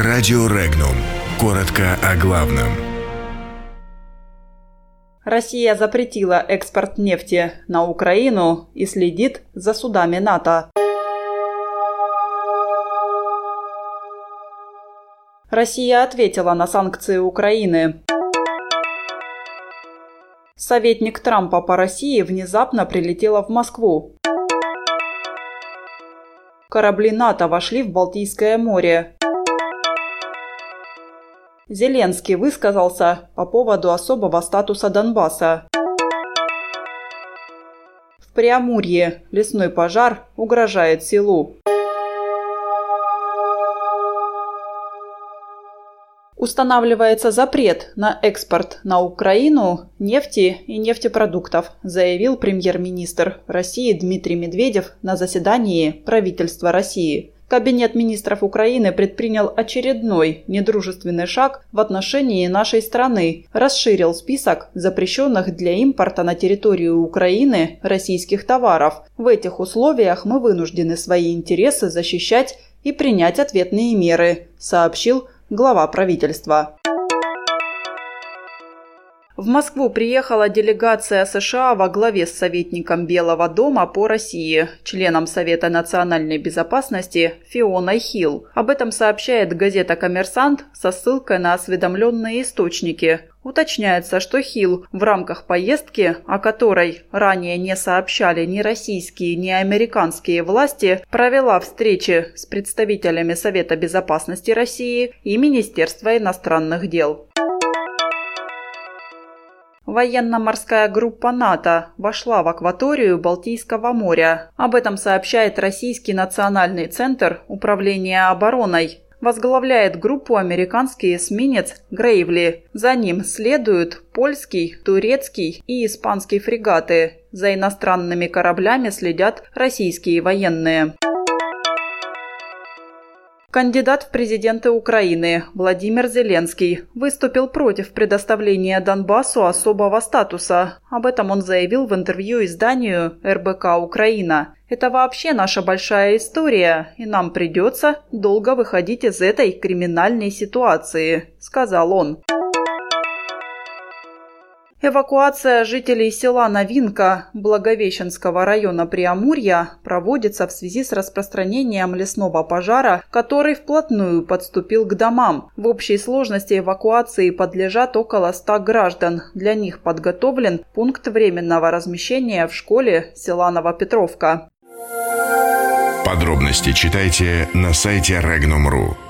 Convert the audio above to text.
Радио Регнум. Коротко о главном. Россия запретила экспорт нефти на Украину и следит за судами НАТО. Россия ответила на санкции Украины. Советник Трампа по России внезапно прилетела в Москву. Корабли НАТО вошли в Балтийское море. Зеленский высказался по поводу особого статуса Донбасса. В Преамурье лесной пожар угрожает селу. Устанавливается запрет на экспорт на Украину нефти и нефтепродуктов, заявил премьер-министр России Дмитрий Медведев на заседании правительства России. Кабинет министров Украины предпринял очередной недружественный шаг в отношении нашей страны, расширил список запрещенных для импорта на территорию Украины российских товаров. В этих условиях мы вынуждены свои интересы защищать и принять ответные меры, сообщил глава правительства. В Москву приехала делегация США во главе с советником Белого дома по России, членом Совета национальной безопасности Фионой Хилл. Об этом сообщает газета «Коммерсант» со ссылкой на осведомленные источники. Уточняется, что Хилл в рамках поездки, о которой ранее не сообщали ни российские, ни американские власти, провела встречи с представителями Совета безопасности России и Министерства иностранных дел. Военно-морская группа НАТО вошла в акваторию Балтийского моря. Об этом сообщает Российский национальный центр управления обороной. Возглавляет группу американский эсминец Грейвли. За ним следуют польский, турецкий и испанский фрегаты. За иностранными кораблями следят российские военные. Кандидат в президенты Украины Владимир Зеленский выступил против предоставления Донбассу особого статуса. Об этом он заявил в интервью изданию РБК «Украина». «Это вообще наша большая история, и нам придется долго выходить из этой криминальной ситуации», – сказал он. Эвакуация жителей села Новинка Благовещенского района Приамурья проводится в связи с распространением лесного пожара, который вплотную подступил к домам. В общей сложности эвакуации подлежат около 100 граждан. Для них подготовлен пункт временного размещения в школе села Новопетровка. Подробности читайте на сайте Regnum.ru.